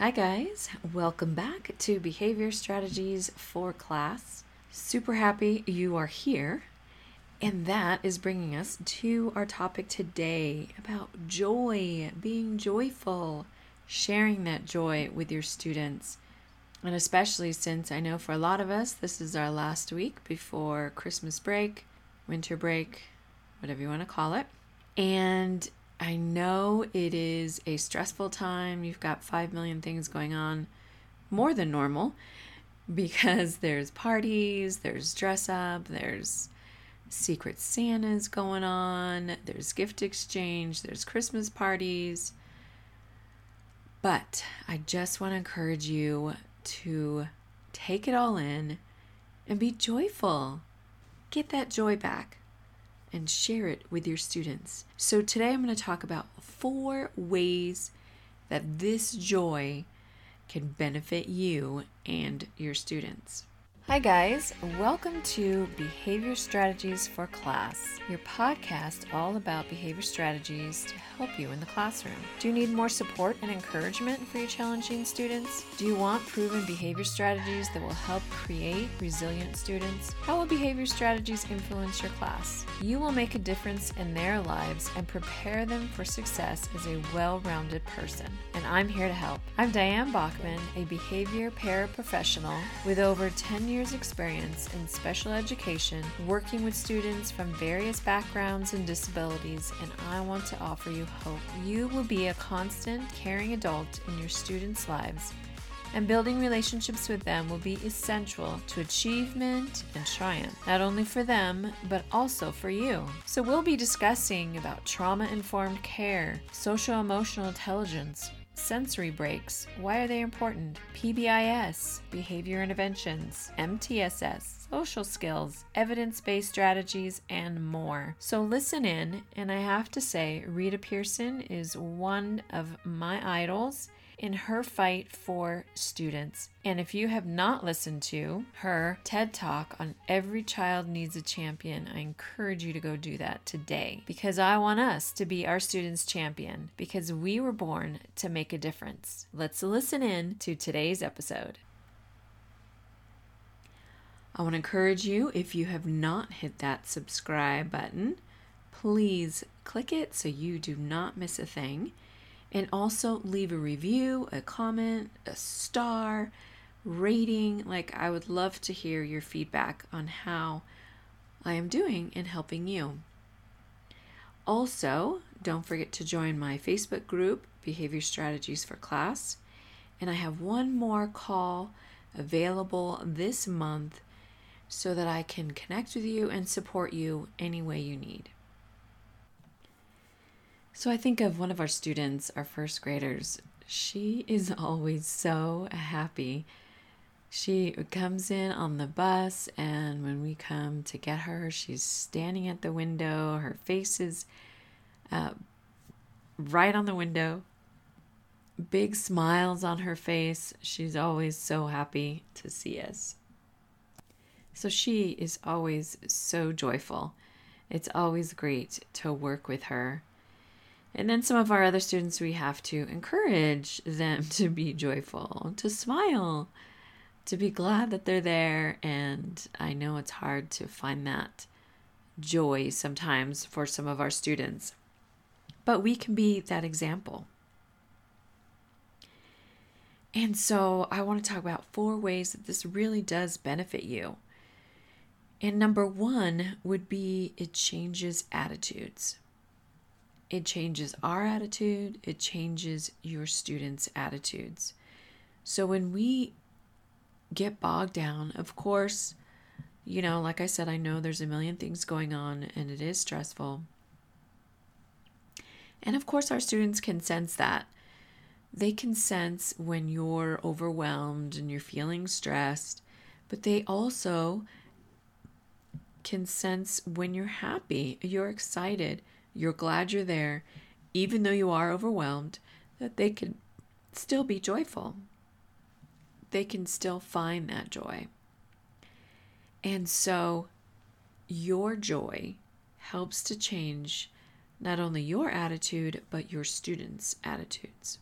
Hi, guys. Welcome back to Behavior Strategies for Class. Super happy you are here. And that is bringing us to our topic today about joy, being joyful, sharing that joy with your students. And especially since I know for a lot of us, this is our last week before Christmas break, winter break, whatever you want to call it. And I know it is a stressful time. You've got 5 million things going on, more than normal, because there's parties, there's dress up, there's secret Santas going on, there's gift exchange, there's Christmas parties. But I just want to encourage you to take it all in and be joyful. Get that joy back and share it with your students. So, today I'm going to talk about four ways that this joy can benefit you and your students. Hi, guys. Welcome to Behavior Strategies for Class, your podcast all about behavior strategies to help you in the classroom. Do you need more support and encouragement for your challenging students? Do you want proven behavior strategies that will help create resilient students? How will behavior strategies influence your class? You will make a difference in their lives and prepare them for success as a well rounded person. And I'm here to help. I'm Diane Bachman, a behavior paraprofessional with over 10 years experience in special education, working with students from various backgrounds and disabilities, and I want to offer you hope. You will be a constant, caring adult in your students' lives and building relationships with them will be essential to achievement and triumph, not only for them, but also for you. So, we'll be discussing about trauma informed care, social emotional intelligence, sensory breaks. Why are they important? PBIS, behavior interventions, MTSS, social skills, evidence based strategies, and more. So listen in, and I have to say, Rita Pierson is one of my idols in her fight for students. And if you have not listened to her TED Talk on Every Child Needs a Champion, I encourage you to go do that today because I want us to be our students' champion because we were born to make a difference. Let's listen in to today's episode. I want to encourage you if you have not hit that subscribe button, please click it so you do not miss a thing. And also leave a review, a comment, a star, rating. Like, I would love to hear your feedback on how I am doing in helping you. Also, don't forget to join my Facebook group, Behavior Strategies for Class. And I have one more call available this month so that I can connect with you and support you any way you need. So I think of one of our students, our first graders. She is always so happy. She comes in on the bus, and when we come to get her, she's standing at the window. Her face is uh, right on the window, big smiles on her face. She's always so happy to see us. So she is always so joyful. It's always great to work with her and then some of our other students, we have to encourage them to be joyful, to smile, to be glad that they're there. And I know it's hard to find that joy sometimes for some of our students, but we can be that example. And so I want to talk about four ways that this really does benefit you. And number one would be it changes attitudes. It changes our attitude, it changes your students' attitudes. So when we get bogged down, of course, you know, like I said, I know there's a million things going on and it is stressful. And of course, our students can sense that. They can sense when you're overwhelmed and you're feeling stressed, but they also can sense when you're happy, you're excited, you're glad you're there, even though you are overwhelmed, that they can still be joyful. They can still find that joy. And so your joy helps to change not only your attitude, but your students' attitudes.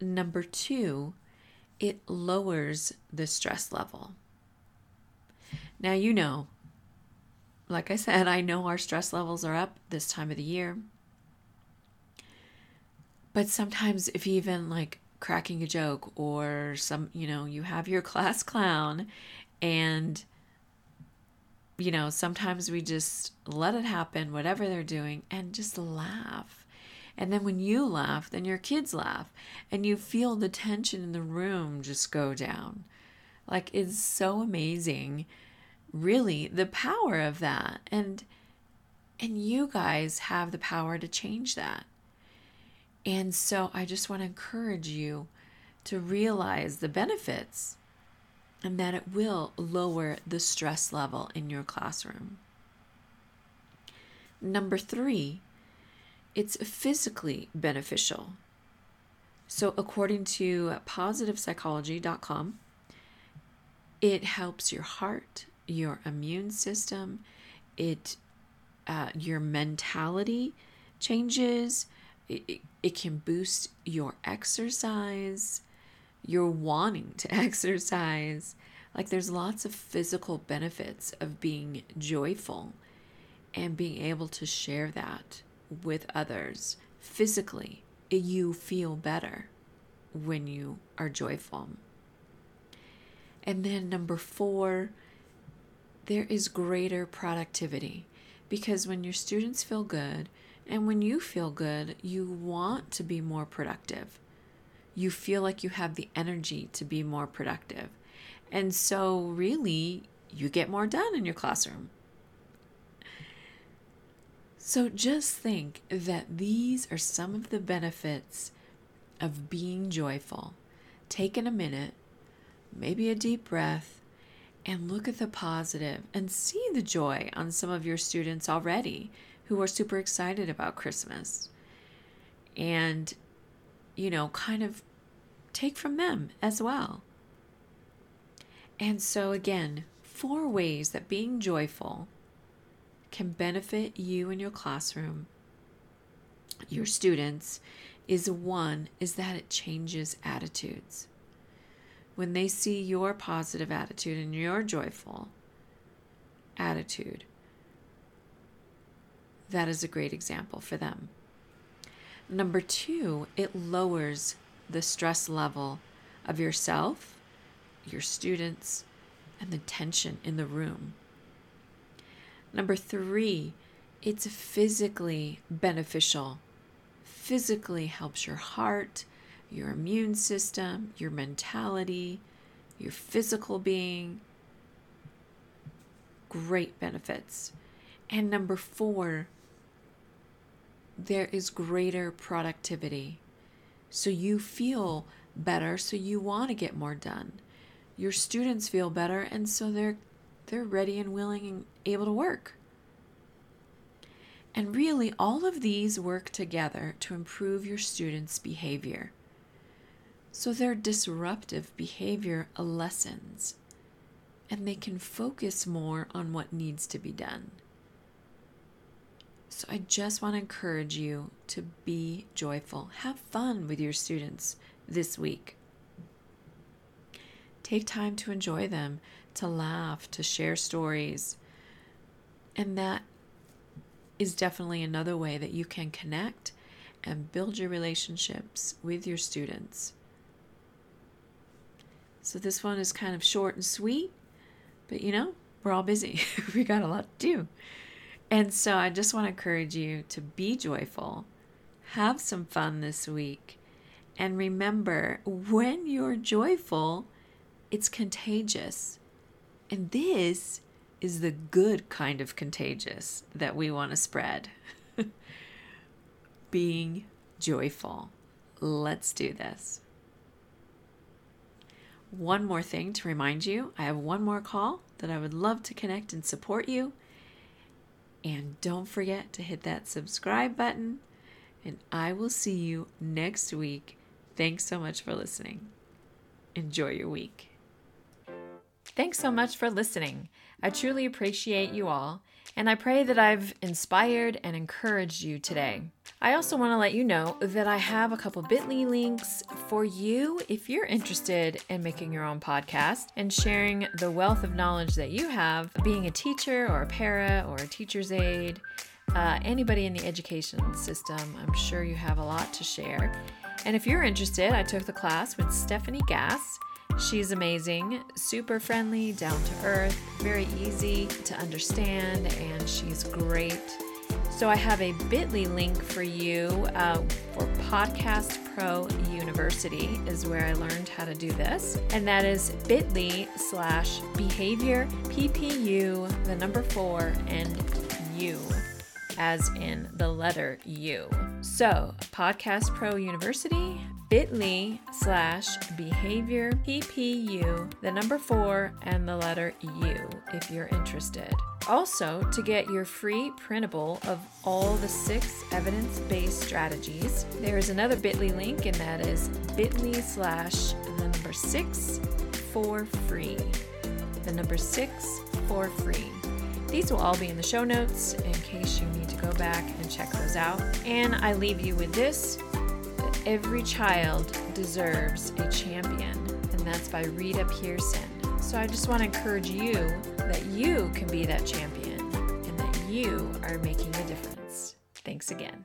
Number two, it lowers the stress level. Now, you know, like I said, I know our stress levels are up this time of the year. But sometimes, if even like cracking a joke or some, you know, you have your class clown and, you know, sometimes we just let it happen, whatever they're doing, and just laugh. And then when you laugh, then your kids laugh, and you feel the tension in the room just go down. Like it's so amazing, really, the power of that. And and you guys have the power to change that. And so I just want to encourage you to realize the benefits and that it will lower the stress level in your classroom. Number three, it's physically beneficial. So, according to positivepsychology.com, it helps your heart, your immune system, it uh, your mentality changes. It, it, it can boost your exercise, your wanting to exercise. Like, there's lots of physical benefits of being joyful and being able to share that with others physically, you feel better when you are joyful. And then number four, there is greater productivity because when your students feel good and when you feel good, you want to be more productive. You feel like you have the energy to be more productive. And so, really, you get more done in your classroom. So just think that these are some of the benefits of being joyful. Taking a minute, maybe a deep breath, and look at the positive and see the joy on some of your students already who are super excited about Christmas. And, you know, kind of take from them as well. And so, again, four ways that being joyful can benefit you and your classroom, your students, is one is that it changes attitudes. When they see your positive attitude and your joyful attitude, that is a great example for them. Number two, it lowers the stress level of yourself, your students, and the tension in the room. Number three, it's physically beneficial. Physically helps your heart, your immune system, your mentality, your physical being. Great benefits. And number four, there is greater productivity. So you feel better, so you want to get more done. Your students feel better, and so they're they're ready and willing and able to work. And really, all of these work together to improve your students' behavior. So their disruptive behavior lessens and they can focus more on what needs to be done. So I just want to encourage you to be joyful. Have fun with your students this week. Take time to enjoy them to laugh, to share stories. And that is definitely another way that you can connect and build your relationships with your students. So, this one is kind of short and sweet, but you know, we're all busy. we got a lot to do. And so, I just want to encourage you to be joyful, have some fun this week, and remember when you're joyful, it's contagious. And this is the good kind of contagious that we want to spread. Being joyful. Let's do this. One more thing to remind you I have one more call that I would love to connect and support you. And don't forget to hit that subscribe button. And I will see you next week. Thanks so much for listening. Enjoy your week. Thanks so much for listening. I truly appreciate you all, and I pray that I've inspired and encouraged you today. I also want to let you know that I have a couple bit.ly links for you if you're interested in making your own podcast and sharing the wealth of knowledge that you have being a teacher or a para or a teacher's aide. Uh, anybody in the education system, I'm sure you have a lot to share. And if you're interested, I took the class with Stephanie Gass. She's amazing, super friendly, down to earth, very easy to understand, and she's great. So I have a bit.ly link for you uh, for Podcast Pro University is where I learned how to do this. And that is bit.ly slash behavior PPU, the number four, and U, as in the letter U. So Podcast Pro University, bit.ly slash behavior PPU, the number four, and the letter U if you're interested. Also, to get your free printable of all the six evidence based strategies, there is another bit.ly link, and that is bit.ly slash the number six for free. The number six for free. These will all be in the show notes in case you need to go back and check those out. And I leave you with this Every child deserves a champion, and that's by Rita Pierson. So I just want to encourage you that you can be that champion and that you are making a difference. Thanks again.